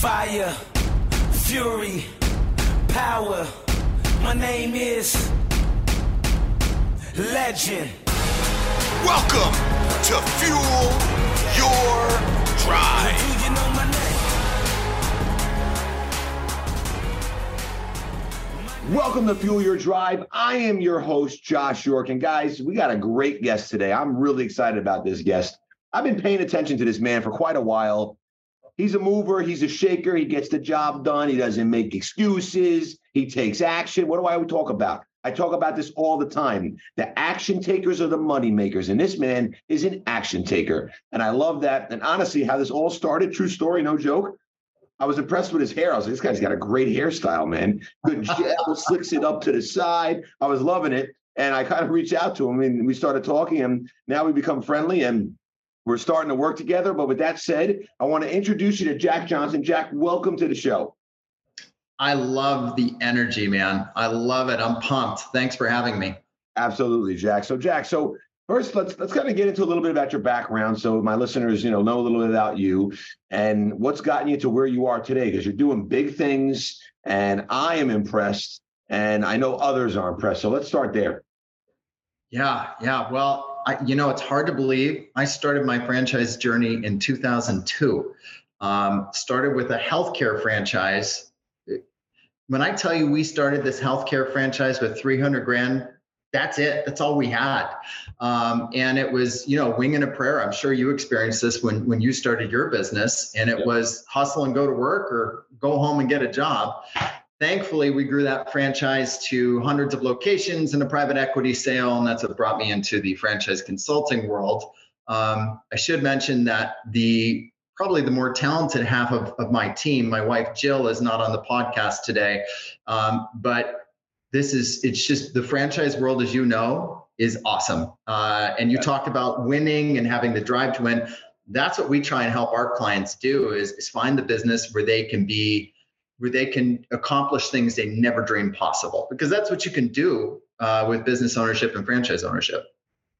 Fire, fury, power. My name is Legend. Welcome to Fuel Your Drive. Do you know my name? Welcome to Fuel Your Drive. I am your host, Josh York. And guys, we got a great guest today. I'm really excited about this guest. I've been paying attention to this man for quite a while. He's a mover, he's a shaker, he gets the job done, he doesn't make excuses, he takes action. What do I talk about? I talk about this all the time. The action takers are the money makers, and this man is an action taker. And I love that. And honestly, how this all started, true story, no joke. I was impressed with his hair. I was like, this guy's got a great hairstyle, man. Good gel, slicks it up to the side. I was loving it. And I kind of reached out to him and we started talking, and now we become friendly and we're starting to work together. But with that said, I want to introduce you to Jack Johnson. Jack, welcome to the show. I love the energy, man. I love it. I'm pumped. Thanks for having me. Absolutely, Jack. So, Jack, so first let's let's kind of get into a little bit about your background so my listeners, you know, know a little bit about you and what's gotten you to where you are today because you're doing big things and I am impressed and I know others are impressed. So let's start there. Yeah, yeah. Well, I, you know, it's hard to believe. I started my franchise journey in 2002. Um, started with a healthcare franchise. When I tell you we started this healthcare franchise with 300 grand, that's it. That's all we had. Um, and it was, you know, wing and a prayer. I'm sure you experienced this when when you started your business, and it yeah. was hustle and go to work or go home and get a job. Thankfully, we grew that franchise to hundreds of locations in a private equity sale, and that's what brought me into the franchise consulting world. Um, I should mention that the probably the more talented half of, of my team, my wife Jill, is not on the podcast today, um, but this is it's just the franchise world, as you know, is awesome. Uh, and you yeah. talked about winning and having the drive to win. That's what we try and help our clients do is, is find the business where they can be where they can accomplish things they never dreamed possible because that's what you can do uh, with business ownership and franchise ownership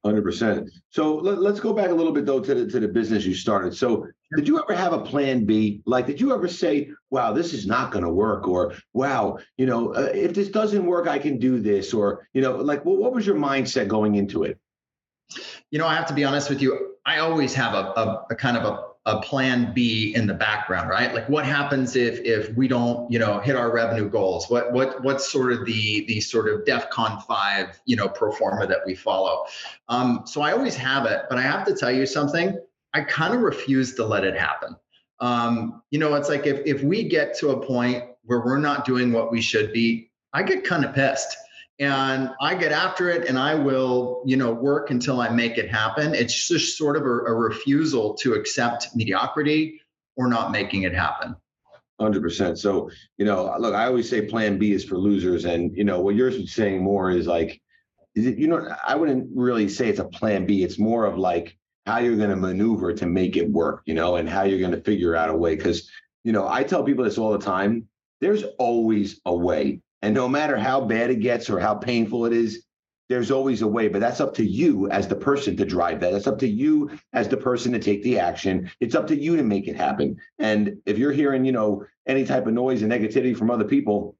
Hundred percent. So let, us go back a little bit though to the to the business you started. So did you ever have a plan B? Like, did you ever say, "Wow, this is not going to work," or "Wow, you know, uh, if this doesn't work, I can do this," or you know, like, what, what was your mindset going into it? You know, I have to be honest with you. I always have a, a, a kind of a a plan B in the background, right? Like what happens if if we don't, you know, hit our revenue goals? What what what's sort of the the sort of DEFCON five, you know, pro forma that we follow? Um, so I always have it, but I have to tell you something. I kind of refuse to let it happen. Um, you know, it's like if if we get to a point where we're not doing what we should be, I get kind of pissed and I get after it and I will, you know, work until I make it happen. It's just sort of a, a refusal to accept mediocrity or not making it happen. 100%. So, you know, look, I always say plan B is for losers. And, you know, what you're saying more is like, is it, you know, I wouldn't really say it's a plan B. It's more of like how you're going to maneuver to make it work, you know, and how you're going to figure out a way. Cause, you know, I tell people this all the time. There's always a way. And no matter how bad it gets or how painful it is, there's always a way, but that's up to you as the person to drive that. It's up to you as the person to take the action. It's up to you to make it happen. And if you're hearing, you know, any type of noise and negativity from other people,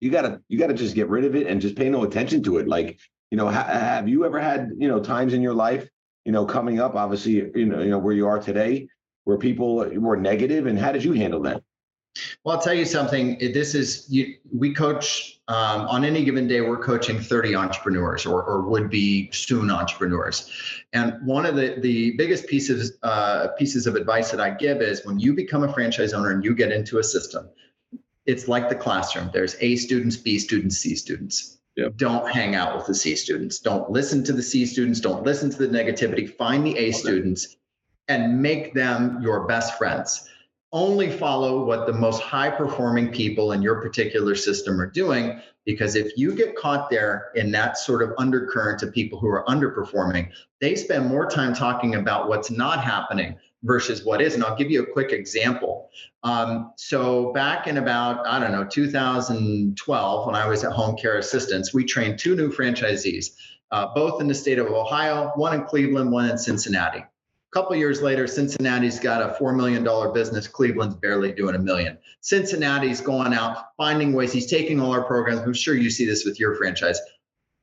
you gotta you gotta just get rid of it and just pay no attention to it. Like, you know, ha- have you ever had, you know, times in your life, you know, coming up, obviously, you know, you know, where you are today, where people were negative, and how did you handle that? Well, I'll tell you something. This is you, we coach um, on any given day. We're coaching 30 entrepreneurs or, or would be soon entrepreneurs. And one of the the biggest pieces uh, pieces of advice that I give is when you become a franchise owner and you get into a system, it's like the classroom. There's A students, B students, C students. Yep. Don't hang out with the C students. Don't listen to the C students. Don't listen to the negativity. Find the A okay. students and make them your best friends only follow what the most high performing people in your particular system are doing. Because if you get caught there in that sort of undercurrent of people who are underperforming, they spend more time talking about what's not happening versus what is. And I'll give you a quick example. Um, so back in about, I don't know, 2012, when I was at Home Care Assistance, we trained two new franchisees, uh, both in the state of Ohio, one in Cleveland, one in Cincinnati couple years later, Cincinnati's got a $4 million business. Cleveland's barely doing a million. Cincinnati's going out, finding ways. He's taking all our programs. I'm sure you see this with your franchise.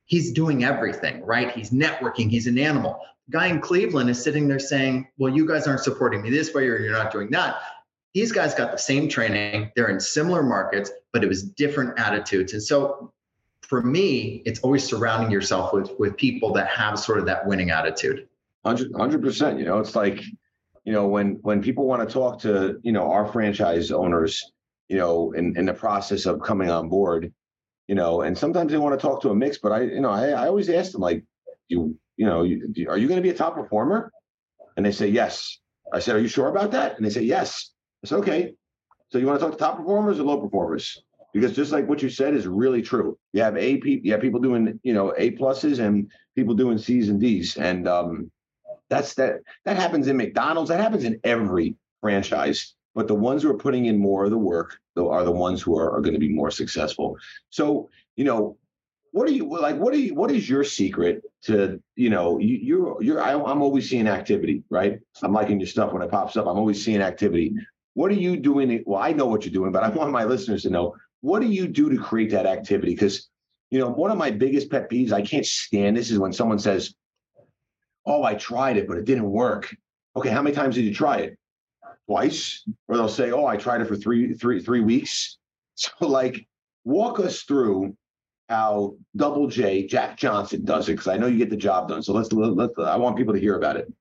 He's doing everything, right? He's networking. He's an animal. The guy in Cleveland is sitting there saying, well, you guys aren't supporting me this way or you're not doing that. These guys got the same training. They're in similar markets, but it was different attitudes. And so for me, it's always surrounding yourself with, with people that have sort of that winning attitude. Hundred percent. You know, it's like, you know, when when people want to talk to, you know, our franchise owners, you know, in, in the process of coming on board, you know, and sometimes they want to talk to a mix, but I, you know, I, I always ask them like, you, you know, you, are you going to be a top performer? And they say yes. I said, are you sure about that? And they say yes. I said, okay. So you want to talk to top performers or low performers? Because just like what you said is really true. You have A you have people doing, you know, A pluses and people doing C's and D's. And um, that's that that happens in McDonald's. That happens in every franchise. But the ones who are putting in more of the work are the ones who are, are going to be more successful. So, you know, what are you like? What are you? What is your secret to you know? You, you're you're. I, I'm always seeing activity, right? I'm liking your stuff when it pops up. I'm always seeing activity. What are you doing? Well, I know what you're doing, but I want my listeners to know what do you do to create that activity? Because you know, one of my biggest pet peeves, I can't stand this is when someone says, oh, I tried it, but it didn't work. Okay, how many times did you try it? Twice? Or they'll say, oh, I tried it for three, three, three weeks. So, like, walk us through how Double J Jack Johnson does it because I know you get the job done. So let's let's. I want people to hear about it.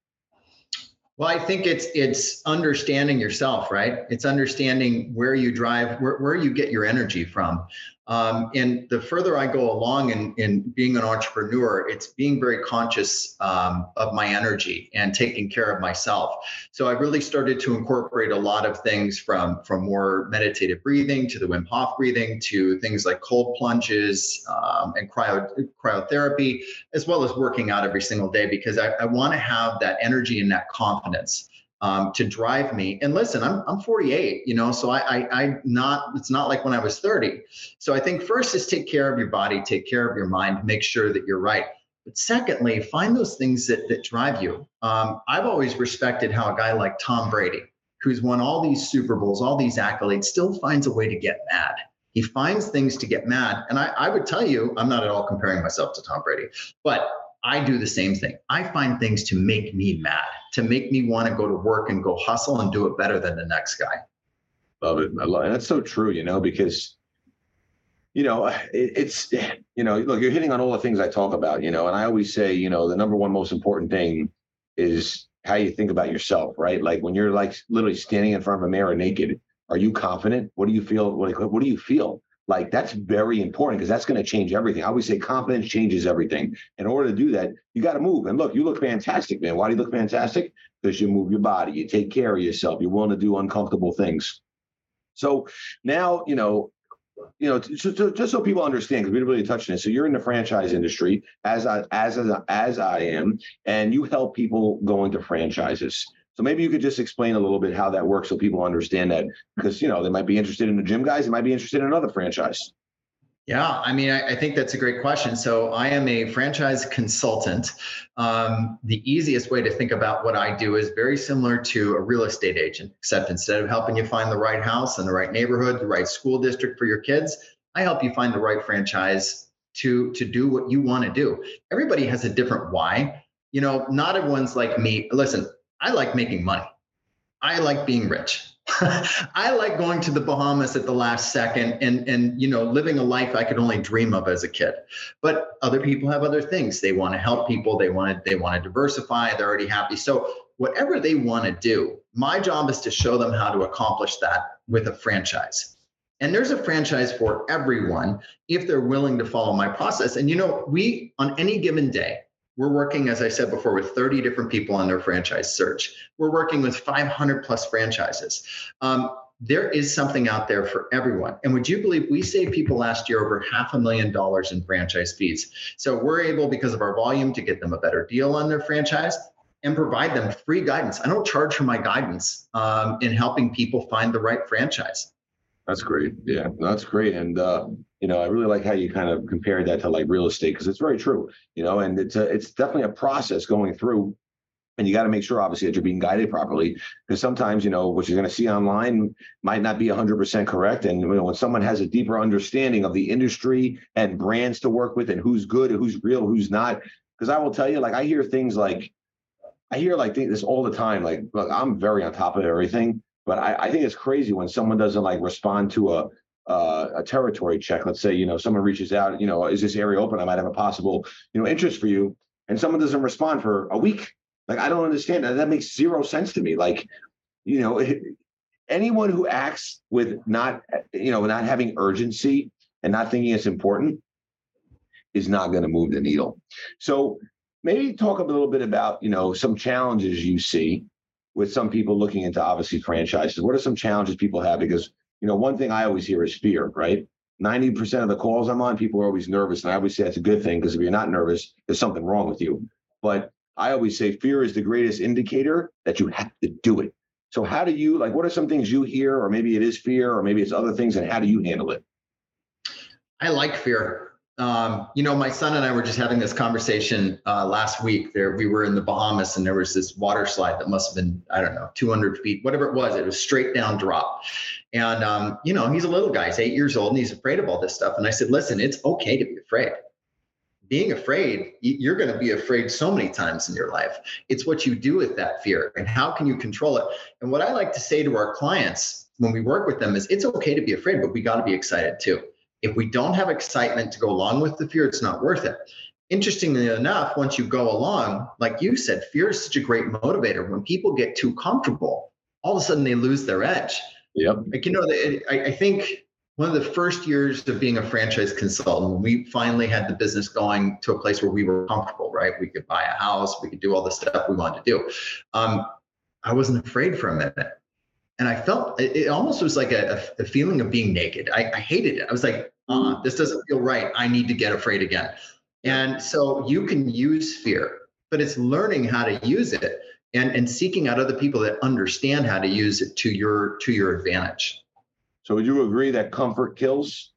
Well, I think it's it's understanding yourself, right? It's understanding where you drive, where, where you get your energy from. Um, and the further I go along in, in being an entrepreneur, it's being very conscious um, of my energy and taking care of myself. So I really started to incorporate a lot of things from, from more meditative breathing to the Wim Hof breathing to things like cold plunges um, and cryo, cryotherapy, as well as working out every single day because I, I want to have that energy and that confidence um, to drive me. And listen, I'm, I'm 48, you know, so I, I, I not, it's not like when I was 30. So I think first is take care of your body, take care of your mind, make sure that you're right. But secondly, find those things that, that drive you. Um, I've always respected how a guy like Tom Brady, who's won all these Super Bowls, all these accolades, still finds a way to get mad. He finds things to get mad. And I, I would tell you, I'm not at all comparing myself to Tom Brady, but I do the same thing. I find things to make me mad, to make me want to go to work and go hustle and do it better than the next guy. Love it. I love it. That's so true, you know, because you know, uh, it, it's you know, look, you're hitting on all the things I talk about, you know, and I always say, you know, the number one most important thing is how you think about yourself, right? Like when you're like literally standing in front of a mirror naked, are you confident? What do you feel? What do you feel? Like that's very important because that's going to change everything. I always say confidence changes everything. In order to do that, you got to move. And look, you look fantastic, man. Why do you look fantastic? Because you move your body, you take care of yourself, you're willing to do uncomfortable things. So now, you know, you know, just, just so people understand, because we didn't really touch on it. So you're in the franchise industry, as I, as as I am, and you help people go into franchises. So maybe you could just explain a little bit how that works so people understand that because you know they might be interested in the GYMGUYZ, they might be interested in another franchise. Yeah, I mean, I, I, think that's a great question. So, I am a franchise consultant. Um, the easiest way to think about what I do is very similar to a real estate agent, except instead of helping you find the right house in the right neighborhood, the right school district for your kids, I help you find the right franchise to to do what you want to do. Everybody has a different why. You know, not everyone's like me. Listen, I like making money. I like being rich. I like going to the Bahamas at the last second and and you know living a life I could only dream of as a kid. But other people have other things. They want to help people, they want to they want to diversify, they're already happy. So whatever they want to do, my job is to show them how to accomplish that with a franchise. And there's a franchise for everyone if they're willing to follow my process. And you know, we on any given day, we're working, as I said before, with 30 different people on their franchise search. We're working with 500 plus franchises. Um, there is something out there for everyone. And would you believe we saved people last year over half a million dollars in franchise fees? So we're able, because of our volume, to get them a better deal on their franchise and provide them free guidance. I don't charge for my guidance um, in helping people find the right franchise. That's great. Yeah, that's great. And uh, you know, I really like how you kind of compared that to like real estate because it's very true. You know, and it's a, it's definitely a process going through. and you got to make sure obviously that you're being guided properly because sometimes you know what you're going to see online might not be 100% correct and you know when someone has a deeper understanding of the industry and brands to work with and who's good who's real who's not because i will tell you like i hear things like i hear like this all the time like look i'm very on top of everything but I, I think it's crazy when someone doesn't like respond to a uh, a territory check. Let's say you know someone reaches out, you know, is this area open? I might have a possible you know interest for you, and someone doesn't respond for a week. Like I don't understand that. That makes zero sense to me. Like, you know, anyone who acts with not, you know, not having urgency and not thinking it's important is not going to move the needle. So maybe talk a little bit about, you know, some challenges you see with some people looking into obviously franchises. What are some challenges people have? Because, you know, one thing I always hear is fear, right? 90% of the calls I'm on, people are always nervous. And I always say that's a good thing because if you're not nervous, there's something wrong with you. But I always say fear is the greatest indicator that you have to do it. So how do you like what are some things you hear or maybe it is fear or maybe it's other things and how do you handle it? I like fear. Um, you know, my son and I were just having this conversation uh, last week. There, we were in the Bahamas, and there was this water slide that must have been, I don't know, 200 feet, whatever it was. It was straight down drop, and um, you know, he's a little guy. He's eight years old, and he's afraid of all this stuff. And I said, "Listen, it's okay to be afraid being afraid, you're going to be afraid so many times in your life. It's what you do with that fear and how can you control it. And what I like to say to our clients when we work with them is it's okay to be afraid, but we got to be excited too. If we don't have excitement to go along with the fear, it's not worth it. Interestingly enough, once you go along, like you said, fear is such a great motivator. When people get too comfortable, all of a sudden they lose their edge. Yep. Like, you know, I, I think one of the first years of being a franchise consultant, when we finally had the business going to a place where we were comfortable, right? We could buy a house, we could do all the stuff we wanted to do. Um, I wasn't afraid for a minute. And I felt it, it almost was like a, a, feeling of being naked. I, I hated it. I was like, uh, this doesn't feel right. I need to get afraid again. And so you can use fear, but it's learning how to use it and, and seeking out other people that understand how to use it to your to your advantage. So would you agree that comfort kills?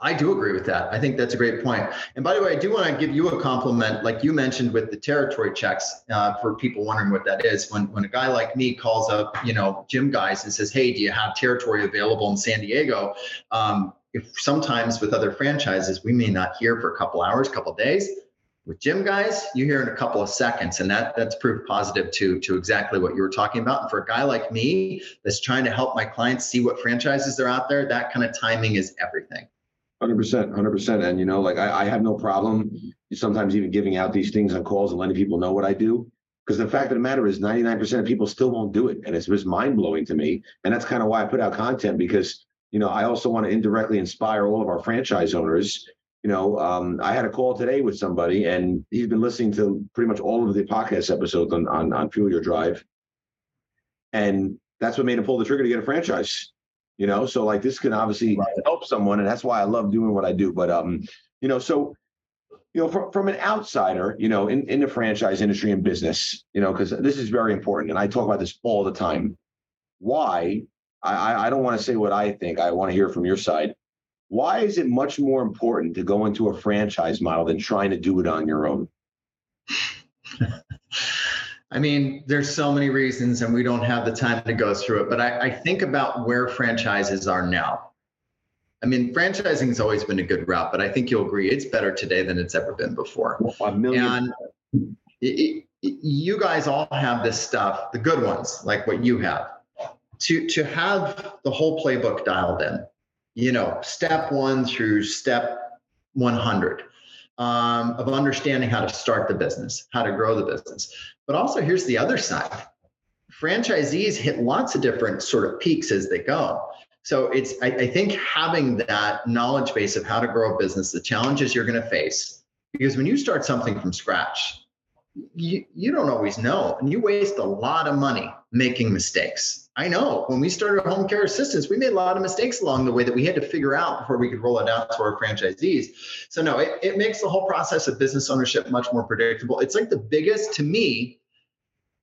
I do agree with that. I think that's a great point. And by the way, I do want to give you a compliment, like you mentioned with the territory checks. Uh, for people wondering what that is, when when a guy like me calls up, you know, GYMGUYZ and says, "Hey, do you have territory available in San Diego?" Um, if sometimes with other franchises, we may not hear for a couple hours, couple days. With GYMGUYZ, you hear in a couple of seconds, and that that's proof positive to to exactly what you were talking about. And for a guy like me that's trying to help my clients see what franchises are out there, that kind of timing is everything. Hundred percent, hundred percent. And you know, like I, I have no problem sometimes even giving out these things on calls and letting people know what I do. Because the fact of the matter is, 99% of people still won't do it, and it's just mind blowing to me. And that's kind of why I put out content because you know I also want to indirectly inspire all of our franchise owners you know, um, I had a call today with somebody, and he's been listening to pretty much all of the podcast episodes on on, on Fuel Your Drive, and that's what made him pull the trigger to get a franchise. You know, so like this can obviously right. help someone, and that's why I love doing what I do. But um, you know, so you know, from, from an outsider, you know, in, in the franchise industry and business, you know, because this is very important, and I talk about this all the time. Why? I I don't want to say what I think. I want to hear from your side why is it much more important to go into a franchise model than trying to do it on your own? I mean, there's so many reasons, and we don't have the time to go through it. But I, I think about where franchises are now. I mean, franchising has always been a good route, but I think you'll agree it's better today than it's ever been before. A million. And it, it, you guys all have this stuff, the good ones, like what you have. To to have the whole playbook dialed in, you know, step one through step 100 um, of understanding how to start the business, how to grow the business. But also, here's the other side franchisees hit lots of different sort of peaks as they go. So it's, I, I think, having that knowledge base of how to grow a business, the challenges you're going to face, because when you start something from scratch, you, you don't always know and you waste a lot of money making mistakes. I know when we started home care assistance, we made a lot of mistakes along the way that we had to figure out before we could roll it out to our franchisees. So, no, it, it makes the whole process of business ownership much more predictable. It's like the biggest to me,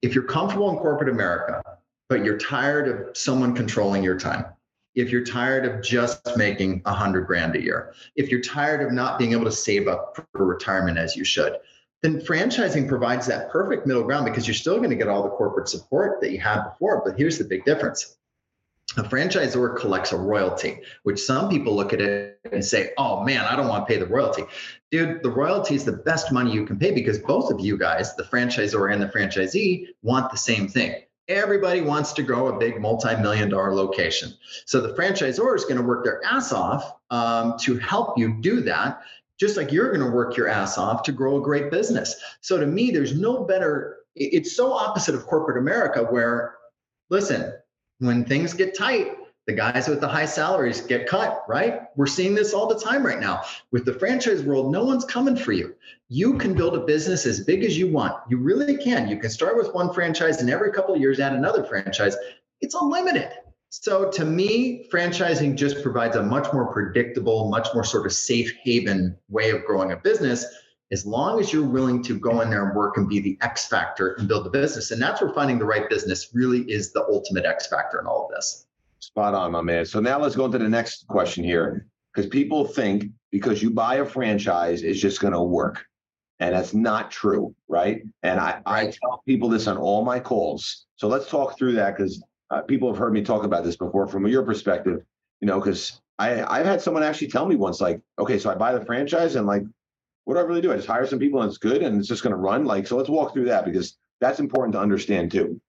if you're comfortable in corporate America, but you're tired of someone controlling your time, if you're tired of just making a hundred grand a year, if you're tired of not being able to save up for retirement as you should, then franchising provides that perfect middle ground because you're still going to get all the corporate support that you had before. But here's the big difference a franchisor collects a royalty, which some people look at it and say, oh man, I don't want to pay the royalty. Dude, the royalty is the best money you can pay because both of you guys, the franchisor and the franchisee, want the same thing. Everybody wants to grow a big multi million dollar location. So the franchisor is going to work their ass off um, to help you do that, just like you're going to work your ass off to grow a great business. So to me, there's no better, it's so opposite of corporate America where, listen, when things get tight, the guys with the high salaries get cut, right? We're seeing this all the time right now. With the franchise world, no one's coming for you. You can build a business as big as you want. You really can. You can start with one franchise and every couple of years add another franchise. It's unlimited. So to me, franchising just provides a much more predictable, much more sort of safe haven way of growing a business as long as you're willing to go in there and work and be the X factor and build the business. And that's where finding the right business really is the ultimate X factor in all of this. Spot on, my man. So now let's go into the next question here. Because people think because you buy a franchise, it's just going to work. And that's not true, right? And I, I tell people this on all my calls. So let's talk through that because uh, people have heard me talk about this before from your perspective, you know, because I, I've had someone actually tell me once, like, okay, so I buy the franchise and like what do I really do? I just hire some people and it's good and it's just going to run. Like, so let's walk through that because that's important to understand too.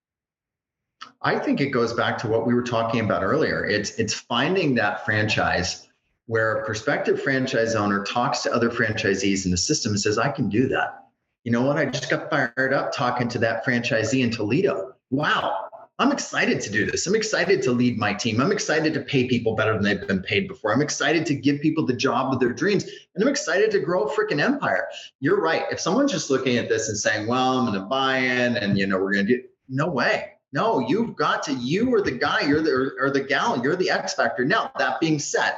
I think it goes back to what we were talking about earlier. It's it's finding that franchise where a prospective franchise owner talks to other franchisees in the system and says, I can do that. You know what? I just got fired up talking to that franchisee in Toledo. Wow, I'm excited to do this. I'm excited to lead my team. I'm excited to pay people better than they've been paid before. I'm excited to give people the job of their dreams. And I'm excited to grow a freaking empire. You're right. If someone's just looking at this and saying, well, I'm going to buy in and, you know, we're going to do, no way. No, you've got to, you are the guy, you're the, or, or the gal, you're the X factor. Now, that being said,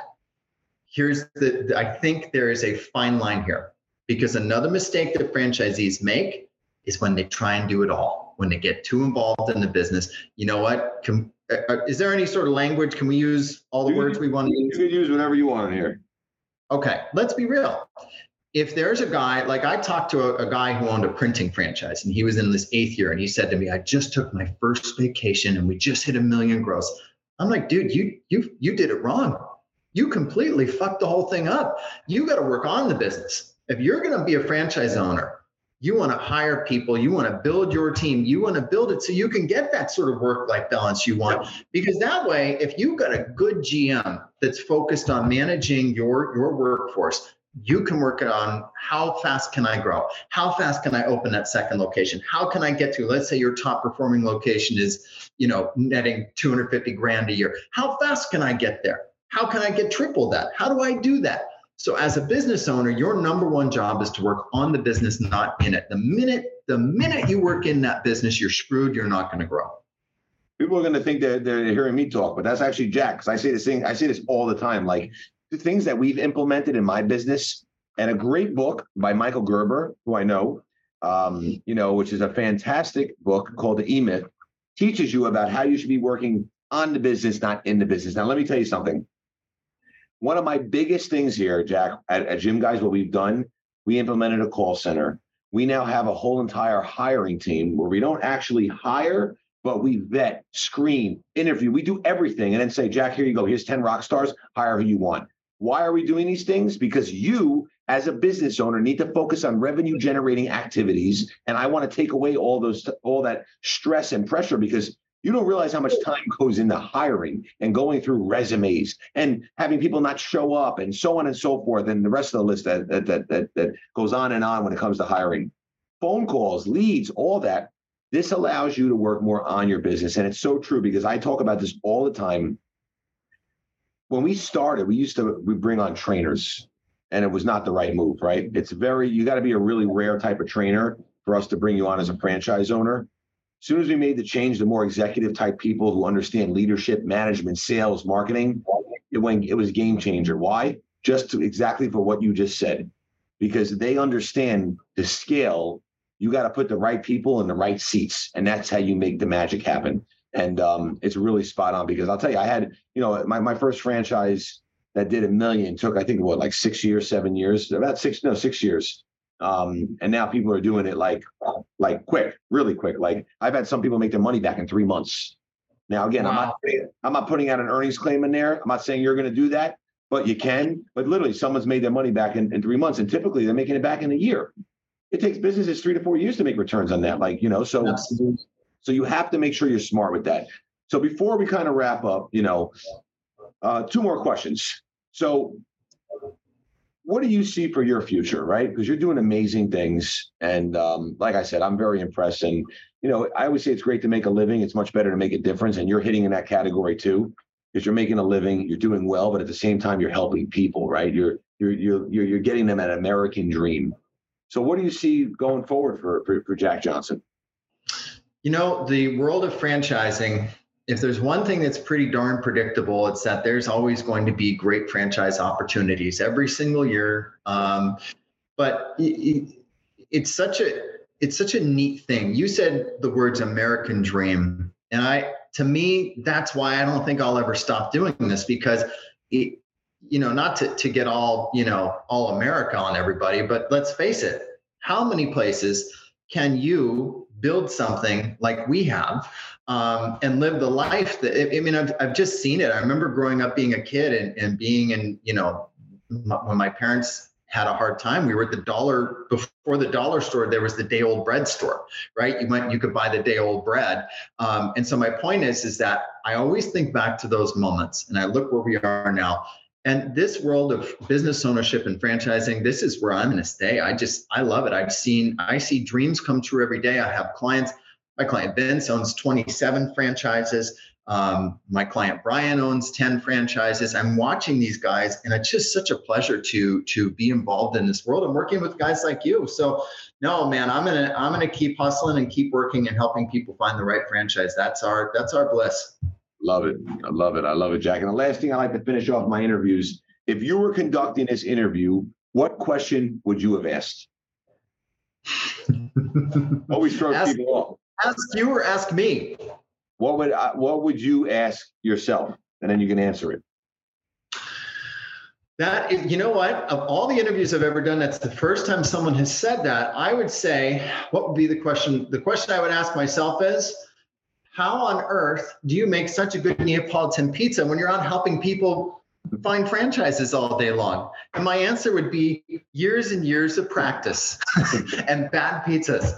here's the, I think there is a fine line here because another mistake that franchisees make is when they try and do it all when they get too involved in the business. You know what? Can, uh, uh, is there any sort of language? Can we use all the you words we want to use? You can use whatever you want here. Okay, let's be real. If there's a guy, like I talked to a, a, guy who owned a printing franchise and he was in this eighth year and he said to me, I just took my first vacation and we just hit a million gross. I'm like, dude, you you you did it wrong. You completely fucked the whole thing up. You got to work on the business. If you're going to be a franchise owner you want to hire people, you want to build your team, you want to build it so you can get that sort of work life balance you want. Because that way, if you've got a good GM that's focused on managing your, your workforce, you can work it on how fast can I grow? How fast can I open that second location? How can I get to, let's say your top performing location is, you know, netting 250 grand a year. How fast can I get there? How can I get triple that? How do I do that? So as a business owner, your number one job is to work on the business, not in it. The minute the minute you work in that business, you're screwed. You're not going to grow. People are going to think that they're hearing me talk, but that's actually Jack. Because I say this thing, I say this all the time. Like the things that we've implemented in my business, and a great book by Michael Gerber, who I know, um, you know, which is a fantastic book called The E Myth, teaches you about how you should be working on the business, not in the business. Now, let me tell you something one of my biggest things here, Jack, at, at GYMGUYZ, what we've done, we implemented a call center. We now have a whole entire hiring team where we don't actually hire, but we vet, screen, interview. We do everything and then say, Jack, here you go. Here's 10 rock stars. Hire who you want. Why are we doing these things? Because you, as a business owner, need to focus on revenue generating activities. And I want to take away all those, all that stress and pressure because you don't realize how much time goes into hiring and going through resumes and having people not show up and so on and so forth, and the rest of the list that that that that, that goes on and on when it comes to hiring. Phone calls, leads, all that. This allows you to work more on your business. And it's so true because I talk about this all the time. When we started, we used to we bring on trainers and it was not the right move, right? It's very, you got to be a really rare type of trainer for us to bring you on as a franchise owner soon as we made the change to more executive type people who understand leadership, management, sales, marketing, it went it was game changer. Why? Just to, exactly for what you just said, because they understand the scale. You got to put the right people in the right seats, and that's how you make the magic happen. And um, it's really spot on because I'll tell you, I had you know my my first franchise that did a million took I think what like six years, seven years, about six no six years Um, and now people are doing it like like quick, really quick. Like I've had some people make their money back in three months. Now, again, I'm not I'm not putting out an earnings claim in there. I'm not saying you're going to do that, but you can. But literally, someone's made their money back in, in three months, and typically they're making it back in a year. It takes businesses three to four years to make returns on that. Like you know, so Absolutely. so you have to make sure you're smart with that. So before we kind of wrap up, you know, uh, two more questions. So, what do you see for your future, right? Because you're doing amazing things, and um, like I said, I'm very impressed. And you know, I always say it's great to make a living. It's much better to make a difference, and you're hitting in that category too, because you're making a living, you're doing well, but at the same time, you're helping people, right? You're you're you're you're, you're getting them an American dream. So, what do you see going forward for, for, for Jack Johnson? You know, the world of franchising, if there's one thing that's pretty darn predictable, it's that there's always going to be great franchise opportunities every single year. Um, but it, it's such a it's such a neat thing. You said the words American dream, and I to me that's why I don't think I'll ever stop doing this because it, you know, not to, to get all, you know, all America on everybody, but let's face it, how many places can you build something like we have um, and live the life that, I mean, I've, I've just seen it. I remember growing up being a kid and, and being in, you know, when my parents had a hard time. We were at the dollar before the dollar store. There was the day old bread store, right? You went, you could buy the day old bread. Um, and so my point is, is that I always think back to those moments, and I look where we are now. And this world of business ownership and franchising, this is where I'm going to stay. I just, I love it. I've seen, I see dreams come true every day. I have clients. My client Vince owns 27 franchises. Um, my client Brian owns 10 franchises. I'm watching these guys, and it's just such a pleasure to to be involved in this world and working with guys like you. So, no, man, I'm gonna I'm gonna keep hustling and keep working and helping people find the right franchise. That's our that's our bliss. Love it. I love it. I love it, Jack. And the last thing I like to finish off my interviews: if you were conducting this interview, what question would you have asked? Always throw ask, people off. Ask you or ask me. What would I, what would you ask yourself, and then you can answer it. That is, you know what? Of all the interviews I've ever done, that's the first time someone has said that. I would say, what would be the question? The question I would ask myself is, how on earth do you make such a good Neapolitan pizza when you're out helping people find franchises all day long? And my answer would be years and years of practice and bad pizzas.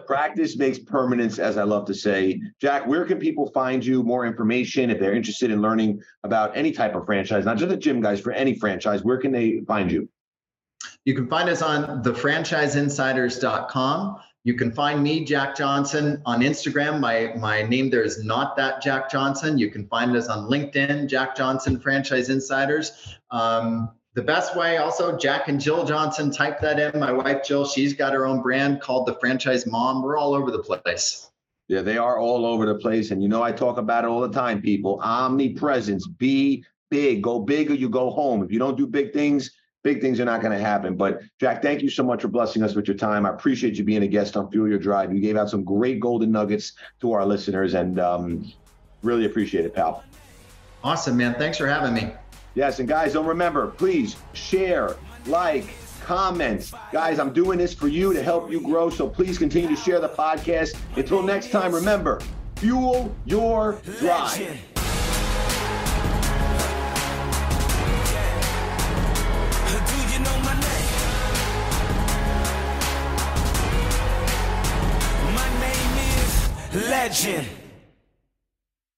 Practice makes permanence, as I love to say. Jack, where can people find you? More information if they're interested in learning about any type of franchise, not just the GYMGUYZ, for any franchise, where can they find you? You can find us on thefranchiseinsiders.com. You can find me, Jack Johnson, on Instagram. My my name there is not that Jack Johnson. You can find us on LinkedIn, Jack Johnson Franchise Insiders. Um, the best way, also, Jack and Jill Johnson. Type that in. My wife Jill, she's got her own brand called the Franchise Mom. We're all over the place. Yeah, they are all over the place, and you know I talk about it all the time. People, omnipresence. Be big. Go big or you go home. If you don't do big things big things are not going to happen. But Jack, thank you so much for blessing us with your time. I appreciate you being a guest on Fuel Your Drive. You gave out some great golden nuggets to our listeners, and um, really appreciate it, pal. Awesome, man. Thanks for having me. Yes, and guys, don't remember, please share, like, comment. Guys, I'm doing this for you to help you grow, so please continue to share the podcast. Until next time, remember, fuel your drive. Legend.